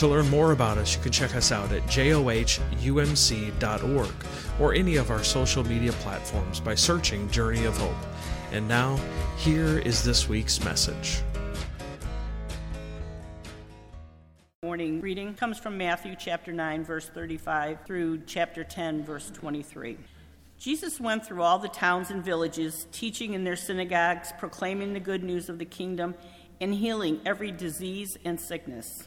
To learn more about us, you can check us out at johumc.org or any of our social media platforms by searching Journey of Hope. And now, here is this week's message. Morning reading comes from Matthew chapter 9, verse 35 through chapter 10, verse 23. Jesus went through all the towns and villages, teaching in their synagogues, proclaiming the good news of the kingdom, and healing every disease and sickness.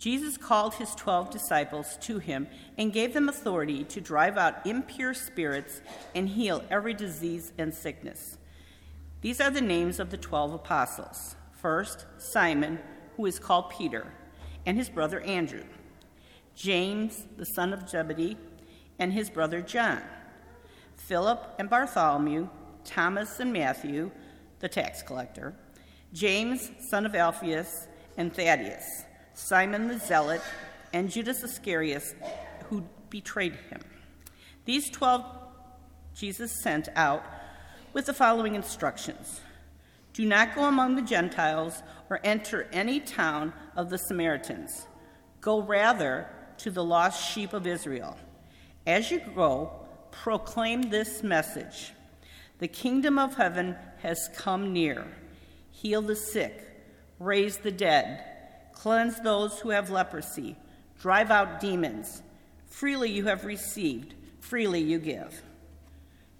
Jesus called his twelve disciples to him and gave them authority to drive out impure spirits and heal every disease and sickness. These are the names of the twelve apostles. First, Simon, who is called Peter, and his brother Andrew, James, the son of Zebedee, and his brother John, Philip and Bartholomew, Thomas and Matthew, the tax collector, James, son of Alphaeus, and Thaddeus Simon the Zealot, and Judas Iscariot, who betrayed him. These twelve Jesus sent out with the following instructions Do not go among the Gentiles or enter any town of the Samaritans. Go rather to the lost sheep of Israel. As you go, proclaim this message The kingdom of heaven has come near. Heal the sick, raise the dead Cleanse those who have leprosy. Drive out demons. Freely you have received, freely you give.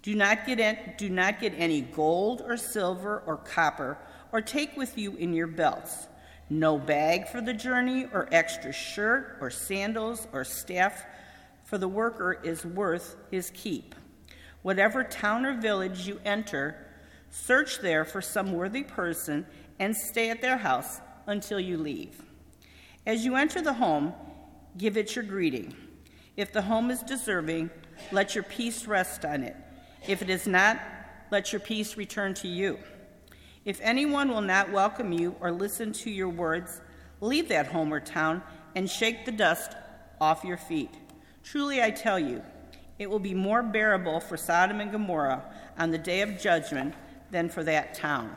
Do not get, do not get any gold or silver or copper or take with you in your belts. No bag for the journey or extra shirt or sandals or staff, for the worker is worth his keep. Whatever town or village you enter, search there for some worthy person and stay at their house until you leave. As you enter the home, give it your greeting. If the home is deserving, let your peace rest on it. If it is not, let your peace return to you. If anyone will not welcome you or listen to your words, leave that home or town and shake the dust off your feet. Truly, I tell you, it will be more bearable for Sodom and Gomorrah on the day of judgment than for that town.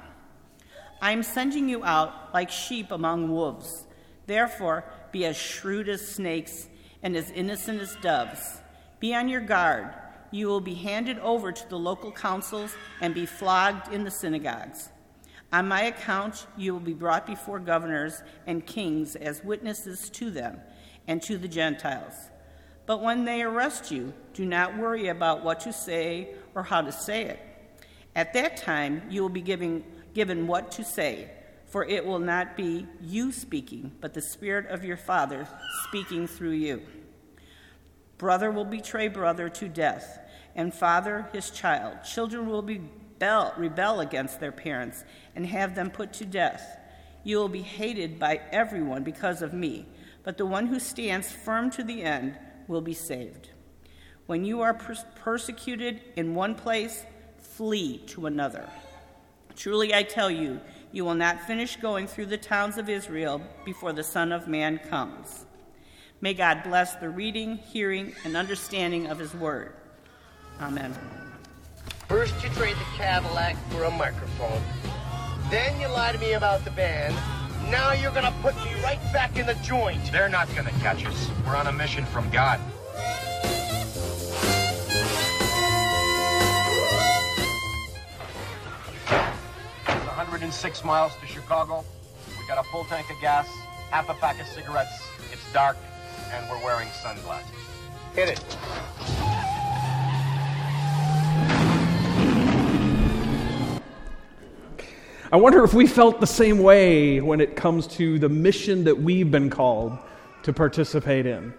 I am sending you out like sheep among wolves. Therefore, be as shrewd as snakes and as innocent as doves. Be on your guard. You will be handed over to the local councils and be flogged in the synagogues. On my account, you will be brought before governors and kings as witnesses to them and to the Gentiles. But when they arrest you, do not worry about what to say or how to say it. At that time, you will be giving, given what to say for it will not be you speaking, but the Spirit of your Father speaking through you. Brother will betray brother to death, and father his child. Children will rebel, rebel against their parents and have them put to death. You will be hated by everyone because of me, but the one who stands firm to the end will be saved. When you are per- persecuted in one place, flee to another. Truly I tell you, you will not finish going through the towns of Israel before the Son of Man comes. May God bless the reading, hearing, and understanding of his word. Amen. First, you trade the Cadillac for a microphone. Then you lie to me about the band. Now you're gonna put me right back in the joint. They're not gonna catch us. We're on a mission from God. 106 miles to Chicago. We got a full tank of gas, half a pack of cigarettes. It's dark, and we're wearing sunglasses. Hit it. I wonder if we felt the same way when it comes to the mission that we've been called to participate in.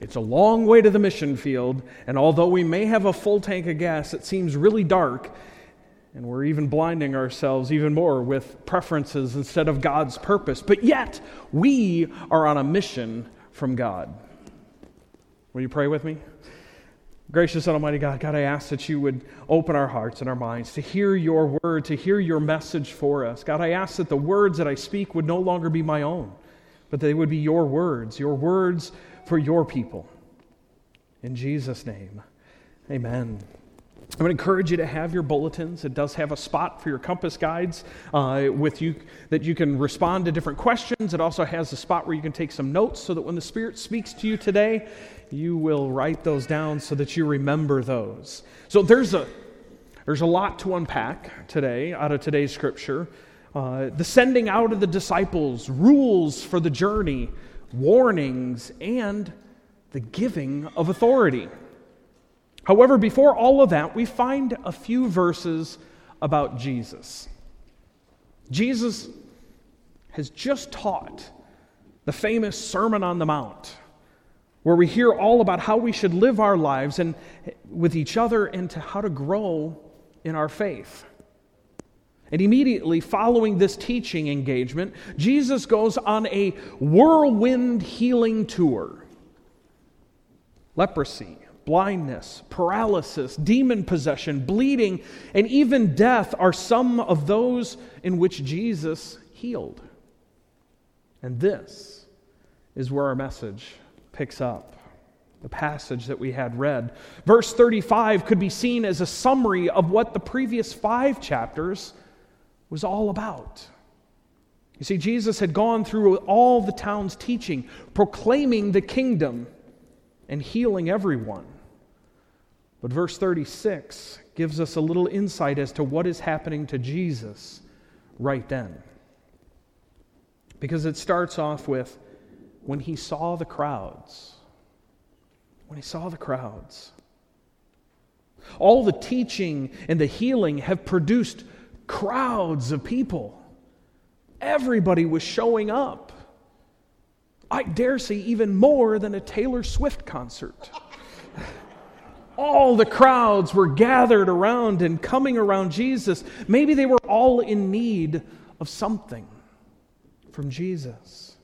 It's a long way to the mission field, and although we may have a full tank of gas, it seems really dark, and we're even blinding ourselves even more with preferences instead of God's purpose. But yet, we are on a mission from God. Will you pray with me? Gracious and Almighty God, God, I ask that you would open our hearts and our minds to hear your word, to hear your message for us. God, I ask that the words that I speak would no longer be my own, but they would be your words, your words for your people. In Jesus' name, amen. I would encourage you to have your bulletins. It does have a spot for your compass guides uh, with you that you can respond to different questions. It also has a spot where you can take some notes so that when the Spirit speaks to you today, you will write those down so that you remember those. So there's a there's a lot to unpack today out of today's scripture. Uh, the sending out of the disciples, rules for the journey, warnings, and the giving of authority. However, before all of that, we find a few verses about Jesus. Jesus has just taught the famous Sermon on the Mount, where we hear all about how we should live our lives and with each other and to how to grow in our faith. And immediately following this teaching engagement, Jesus goes on a whirlwind healing tour. Leprosy, blindness, paralysis, demon possession, bleeding, and even death are some of those in which Jesus healed. And this is where our message picks up. The passage that we had read. Verse 35 could be seen as a summary of what the previous five chapters was all about. You see, Jesus had gone through all the town's teaching, proclaiming the kingdom and healing everyone. But verse 36 gives us a little insight as to what is happening to Jesus right then. Because it starts off with when he saw the crowds. When he saw the crowds. All the teaching and the healing have produced crowds of people. Everybody was showing up. I dare say, even more than a Taylor Swift concert all the crowds were gathered around and coming around Jesus. Maybe they were all in need of something from Jesus.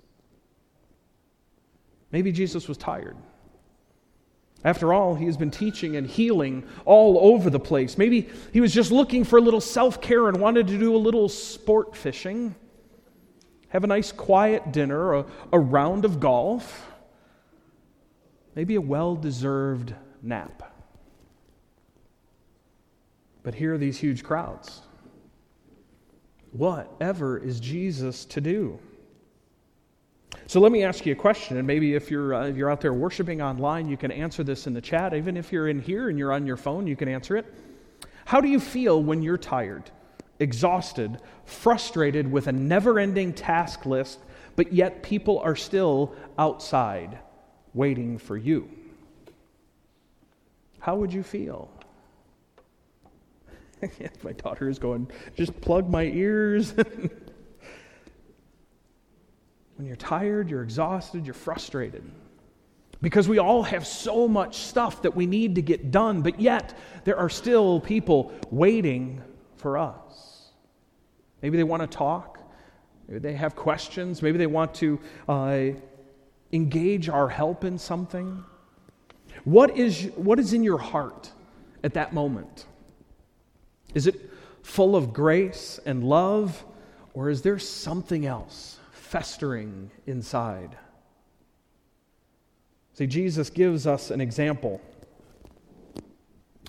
Maybe Jesus was tired. After all, he has been teaching and healing all over the place. Maybe he was just looking for a little self care and wanted to do a little sport fishing, have a nice quiet dinner, a, a round of golf, maybe a well deserved nap. But here are these huge crowds. Whatever is Jesus to do? So let me ask you a question, and maybe if you're, uh, if you're out there worshiping online, you can answer this in the chat. Even if you're in here and you're on your phone, you can answer it. How do you feel when you're tired, exhausted, frustrated with a never ending task list, but yet people are still outside waiting for you? How would you feel? my daughter is going, just plug my ears. when you're tired, you're exhausted, you're frustrated. Because we all have so much stuff that we need to get done, but yet there are still people waiting for us. Maybe they want to talk, maybe they have questions, maybe they want to uh, engage our help in something. What is, what is in your heart at that moment? Is it full of grace and love, or is there something else festering inside? See, Jesus gives us an example.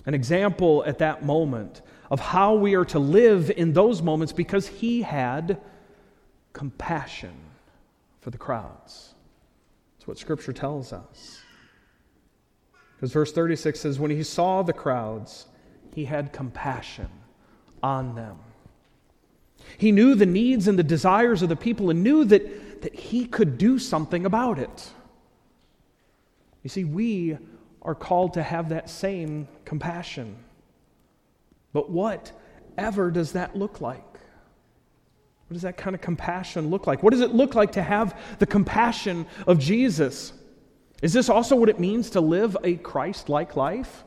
An example at that moment of how we are to live in those moments because he had compassion for the crowds. That's what Scripture tells us. Because verse 36 says, When he saw the crowds, he had compassion on them. He knew the needs and the desires of the people and knew that, that he could do something about it. You see, we are called to have that same compassion. But what ever does that look like? What does that kind of compassion look like? What does it look like to have the compassion of Jesus? Is this also what it means to live a Christ like life?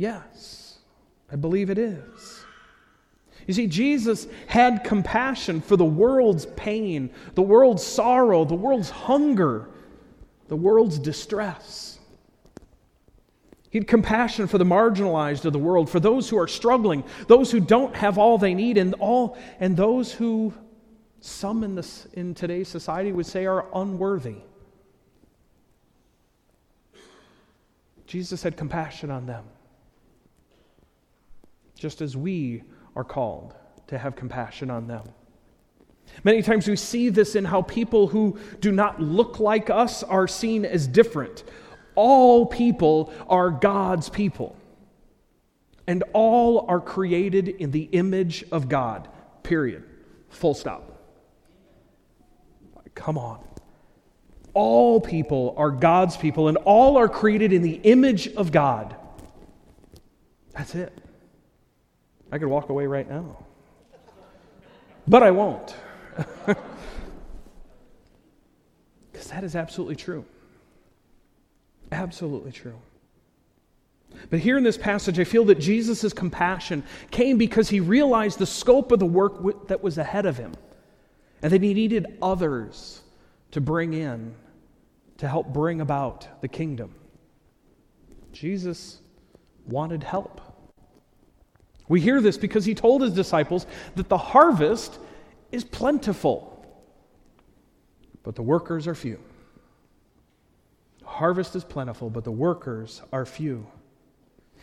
Yes, I believe it is. You see, Jesus had compassion for the world's pain, the world's sorrow, the world's hunger, the world's distress. He had compassion for the marginalized of the world, for those who are struggling, those who don't have all they need, and all and those who some in this in today's society would say are unworthy. Jesus had compassion on them. Just as we are called to have compassion on them. Many times we see this in how people who do not look like us are seen as different. All people are God's people, and all are created in the image of God, period. Full stop. Come on. All people are God's people, and all are created in the image of God. That's it. I could walk away right now. But I won't. Because that is absolutely true. Absolutely true. But here in this passage, I feel that Jesus' compassion came because he realized the scope of the work that was ahead of him and that he needed others to bring in to help bring about the kingdom. Jesus wanted help. We hear this because he told his disciples that the harvest is plentiful, but the workers are few. Harvest is plentiful, but the workers are few.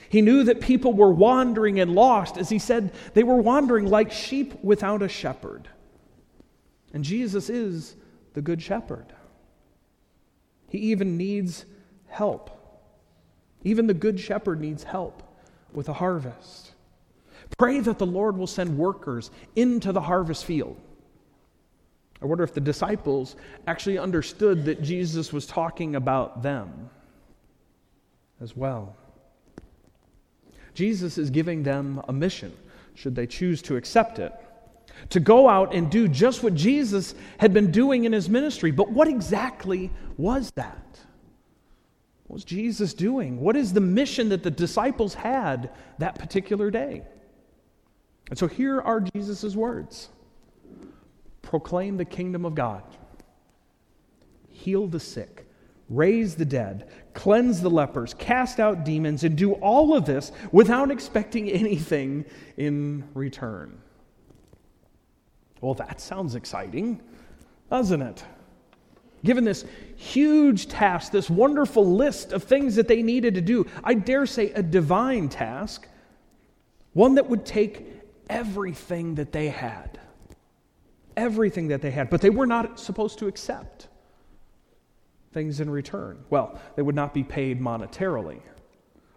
He knew that people were wandering and lost, as he said, they were wandering like sheep without a shepherd. And Jesus is the good shepherd. He even needs help. Even the good shepherd needs help with a harvest. Pray that the Lord will send workers into the harvest field. I wonder if the disciples actually understood that Jesus was talking about them as well. Jesus is giving them a mission, should they choose to accept it, to go out and do just what Jesus had been doing in his ministry. But what exactly was that? What was Jesus doing? What is the mission that the disciples had that particular day? And so here are Jesus' words. Proclaim the kingdom of God, heal the sick, raise the dead, cleanse the lepers, cast out demons, and do all of this without expecting anything in return. Well, that sounds exciting, doesn't it? Given this huge task, this wonderful list of things that they needed to do, I dare say a divine task, one that would take everything that they had. Everything that they had. But they were not supposed to accept things in return. Well, they would not be paid monetarily.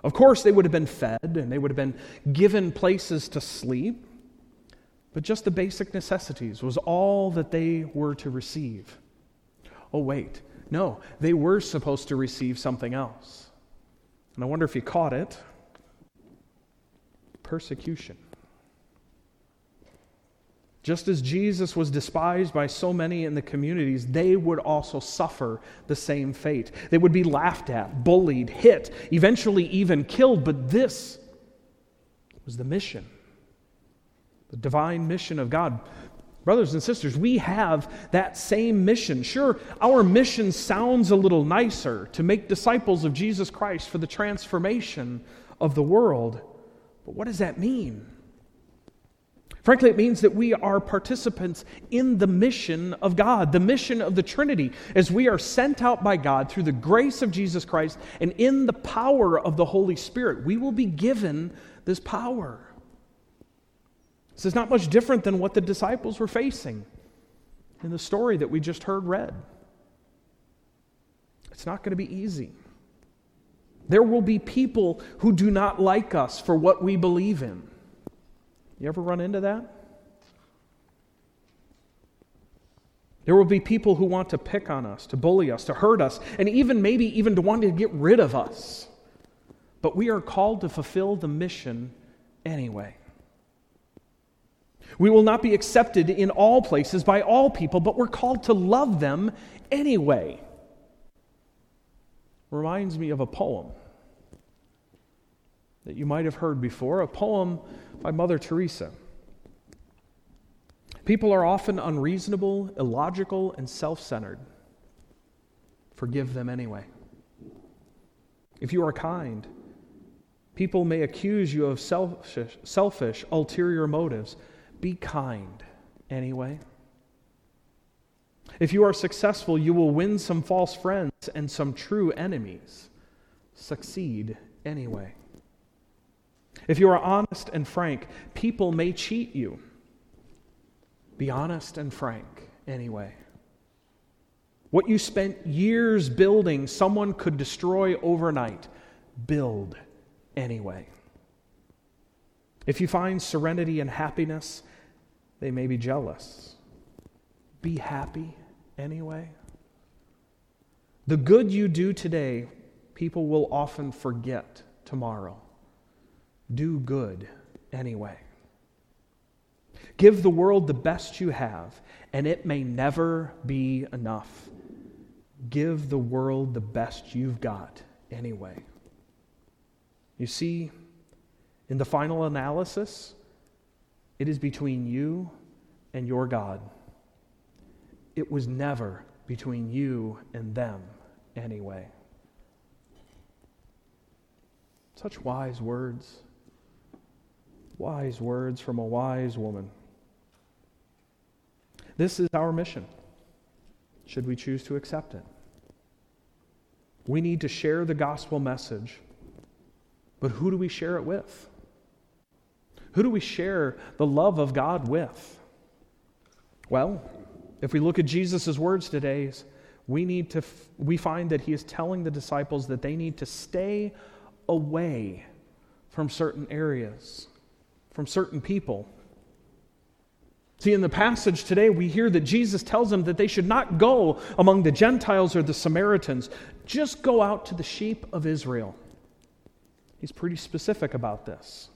Of course, they would have been fed and they would have been given places to sleep, but just the basic necessities was all that they were to receive. Oh, wait. No, they were supposed to receive something else. And I wonder if you caught it persecution. Just as Jesus was despised by so many in the communities, they would also suffer the same fate. They would be laughed at, bullied, hit, eventually even killed. But this was the mission, the divine mission of God. Brothers and sisters, we have that same mission. Sure, our mission sounds a little nicer to make disciples of Jesus Christ for the transformation of the world. But what does that mean? Frankly, it means that we are participants in the mission of God, the mission of the Trinity, as we are sent out by God through the grace of Jesus Christ and in the power of the Holy Spirit. We will be given this power. This is not much different than what the disciples were facing in the story that we just heard read. It's not going to be easy. There will be people who do not like us for what we believe in. You ever run into that? There will be people who want to pick on us, to bully us, to hurt us, and even maybe even to want to get rid of us. But we are called to fulfill the mission anyway. We will not be accepted in all places by all people, but we're called to love them anyway. Reminds me of a poem that you might have heard before, a poem by Mother Teresa. People are often unreasonable, illogical, and self centered. Forgive them anyway. If you are kind, people may accuse you of selfish, selfish, ulterior motives. Be kind anyway. If you are successful, you will win some false friends and some true enemies. Succeed anyway. If you are honest and frank, people may cheat you. Be honest and frank anyway. What you spent years building, someone could destroy overnight. Build anyway. If you find serenity and happiness, they may be jealous. Be happy anyway. The good you do today, people will often forget tomorrow. Do good anyway. Give the world the best you have, and it may never be enough. Give the world the best you've got anyway. You see, in the final analysis, it is between you and your God. It was never between you and them anyway. Such wise words. Wise words from a wise woman. This is our mission, should we choose to accept it. We need to share the gospel message, but who do we share it with? Who do we share the love of God with? Well, if we look at Jesus' words today, we need to we find that he is telling the disciples that they need to stay away from certain areas from certain people. See, in the passage today, we hear that Jesus tells them that they should not go among the Gentiles or the Samaritans, just go out to the sheep of Israel. He's pretty specific about this.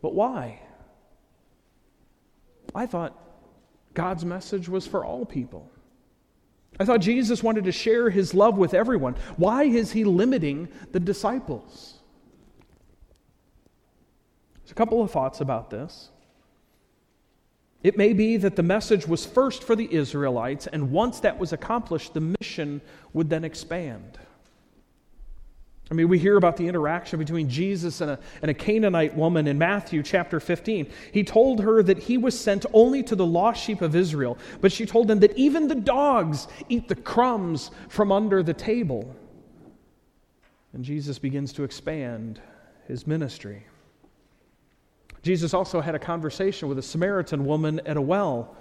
But why? I thought God's message was for all people. I thought Jesus wanted to share his love with everyone. Why is he limiting the disciples? Couple of thoughts about this. It may be that the message was first for the Israelites, and once that was accomplished, the mission would then expand. I mean, we hear about the interaction between Jesus and a, and a Canaanite woman in Matthew chapter 15. He told her that he was sent only to the lost sheep of Israel, but she told him that even the dogs eat the crumbs from under the table. And Jesus begins to expand his ministry. Jesus also had a conversation with a Samaritan woman at a well,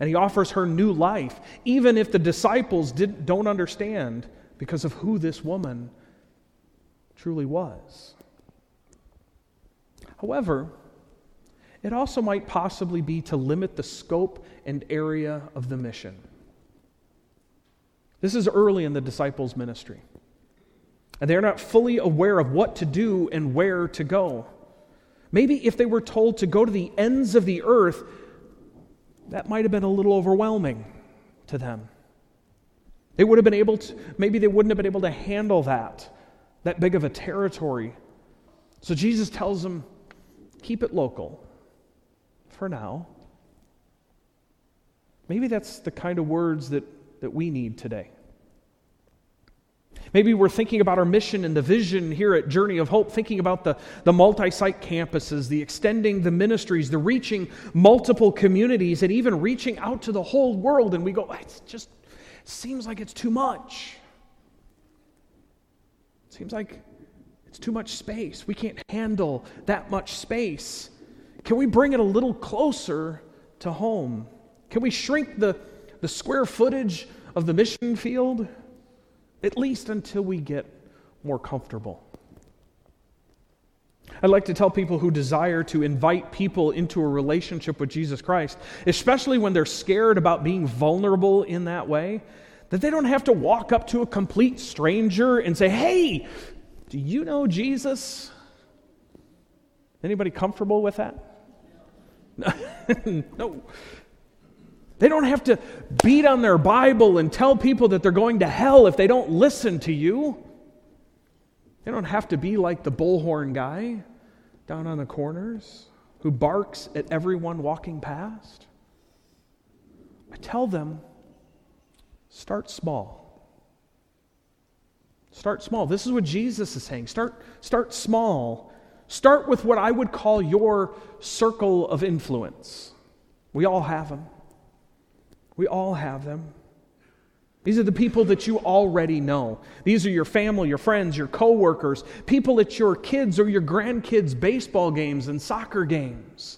and he offers her new life, even if the disciples don't understand because of who this woman truly was. However, it also might possibly be to limit the scope and area of the mission. This is early in the disciples' ministry, and they're not fully aware of what to do and where to go. Maybe if they were told to go to the ends of the earth, that might have been a little overwhelming to them. They would have been able to, maybe they wouldn't have been able to handle that, that big of a territory. So Jesus tells them, keep it local for now. Maybe that's the kind of words that, that we need today. Maybe we're thinking about our mission and the vision here at Journey of Hope, thinking about the, the multi site campuses, the extending the ministries, the reaching multiple communities, and even reaching out to the whole world. And we go, it just seems like it's too much. It seems like it's too much space. We can't handle that much space. Can we bring it a little closer to home? Can we shrink the, the square footage of the mission field? At least until we get more comfortable. I'd like to tell people who desire to invite people into a relationship with Jesus Christ, especially when they're scared about being vulnerable in that way, that they don't have to walk up to a complete stranger and say, Hey, do you know Jesus? Anybody comfortable with that? no. They don't have to beat on their Bible and tell people that they're going to hell if they don't listen to you. They don't have to be like the bullhorn guy down on the corners who barks at everyone walking past. I tell them, start small. Start small. This is what Jesus is saying. Start, start small. Start with what I would call your circle of influence. We all have them. We all have them. These are the people that you already know. These are your family, your friends, your coworkers, people at your kids or your grandkids' baseball games and soccer games.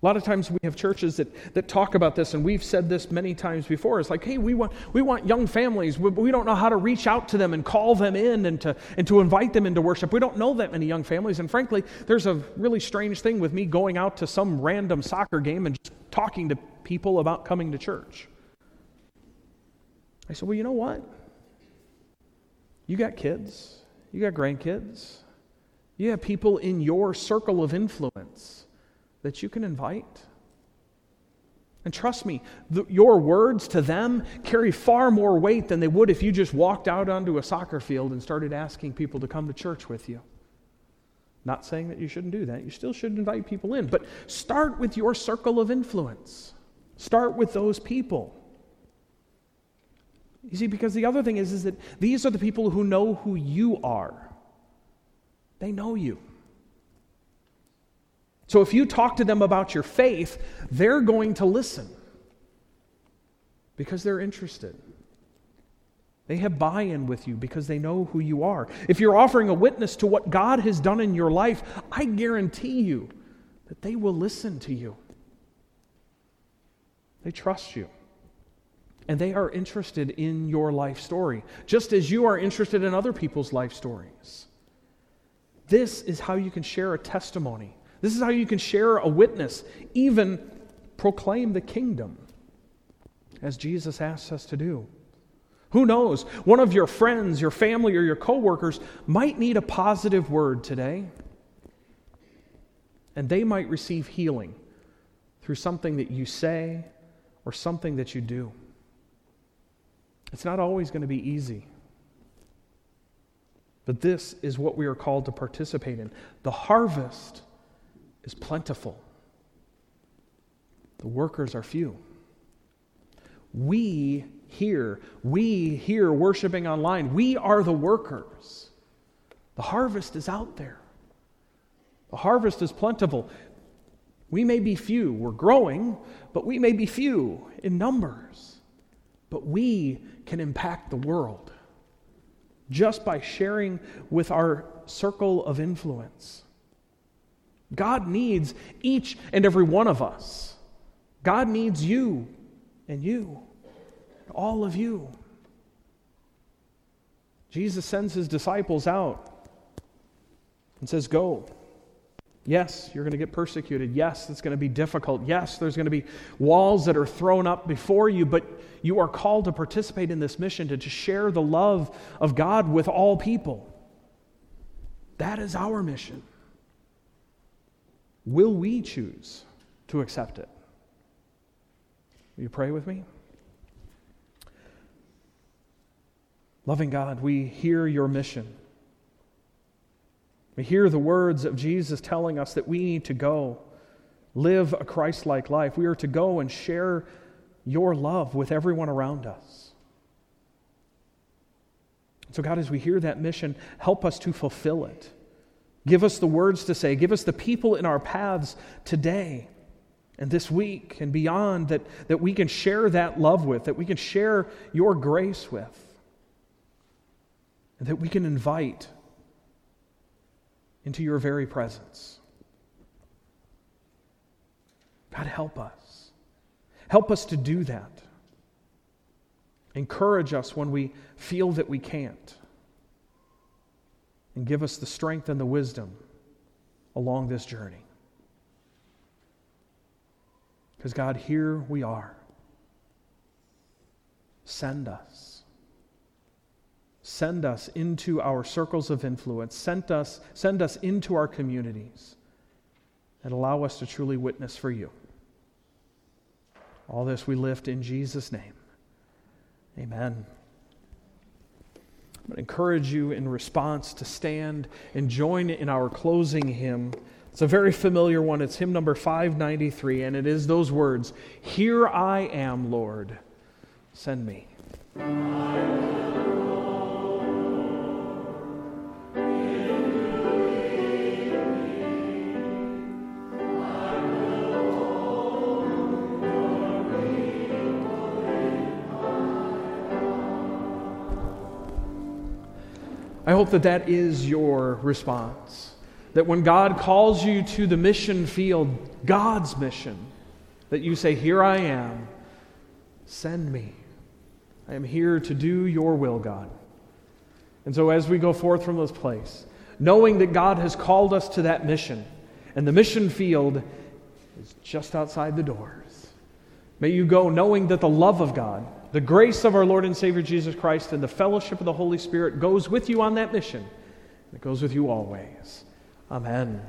A lot of times we have churches that, that talk about this, and we've said this many times before. It's like, hey, we want, we want young families. We, we don't know how to reach out to them and call them in and to, and to invite them into worship. We don't know that many young families. And frankly, there's a really strange thing with me going out to some random soccer game and just talking to people about coming to church. I said, well, you know what? You got kids, you got grandkids, you have people in your circle of influence that you can invite. And trust me, the, your words to them carry far more weight than they would if you just walked out onto a soccer field and started asking people to come to church with you. Not saying that you shouldn't do that. You still should invite people in. But start with your circle of influence, start with those people. You see, because the other thing is, is that these are the people who know who you are. They know you. So if you talk to them about your faith, they're going to listen because they're interested. They have buy in with you because they know who you are. If you're offering a witness to what God has done in your life, I guarantee you that they will listen to you. They trust you. And they are interested in your life story, just as you are interested in other people's life stories. This is how you can share a testimony this is how you can share a witness, even proclaim the kingdom, as Jesus asks us to do. Who knows? One of your friends, your family, or your coworkers might need a positive word today. And they might receive healing through something that you say or something that you do. It's not always going to be easy. But this is what we are called to participate in. The harvest is plentiful, the workers are few. We here, we here worshiping online, we are the workers. The harvest is out there. The harvest is plentiful. We may be few, we're growing, but we may be few in numbers. But we can impact the world just by sharing with our circle of influence. God needs each and every one of us. God needs you and you, all of you. Jesus sends his disciples out and says, Go. Yes, you're going to get persecuted. Yes, it's going to be difficult. Yes, there's going to be walls that are thrown up before you, but you are called to participate in this mission to, to share the love of God with all people. That is our mission. Will we choose to accept it? Will you pray with me? Loving God, we hear your mission. We hear the words of Jesus telling us that we need to go live a Christ like life. We are to go and share your love with everyone around us. So, God, as we hear that mission, help us to fulfill it. Give us the words to say. Give us the people in our paths today and this week and beyond that, that we can share that love with, that we can share your grace with, and that we can invite into your very presence. God, help us. Help us to do that. Encourage us when we feel that we can't and give us the strength and the wisdom along this journey. Because, God, here we are. Send us. Send us into our circles of influence. Send us, send us into our communities and allow us to truly witness for you. All this we lift in Jesus' name. Amen. To encourage you in response to stand and join in our closing hymn. It's a very familiar one. It's hymn number 593, and it is those words Here I am, Lord, send me. Hope that that is your response. That when God calls you to the mission field, God's mission, that you say, Here I am, send me. I am here to do your will, God. And so as we go forth from this place, knowing that God has called us to that mission, and the mission field is just outside the doors, may you go knowing that the love of God the grace of our Lord and Savior Jesus Christ and the fellowship of the Holy Spirit goes with you on that mission. It goes with you always. Amen.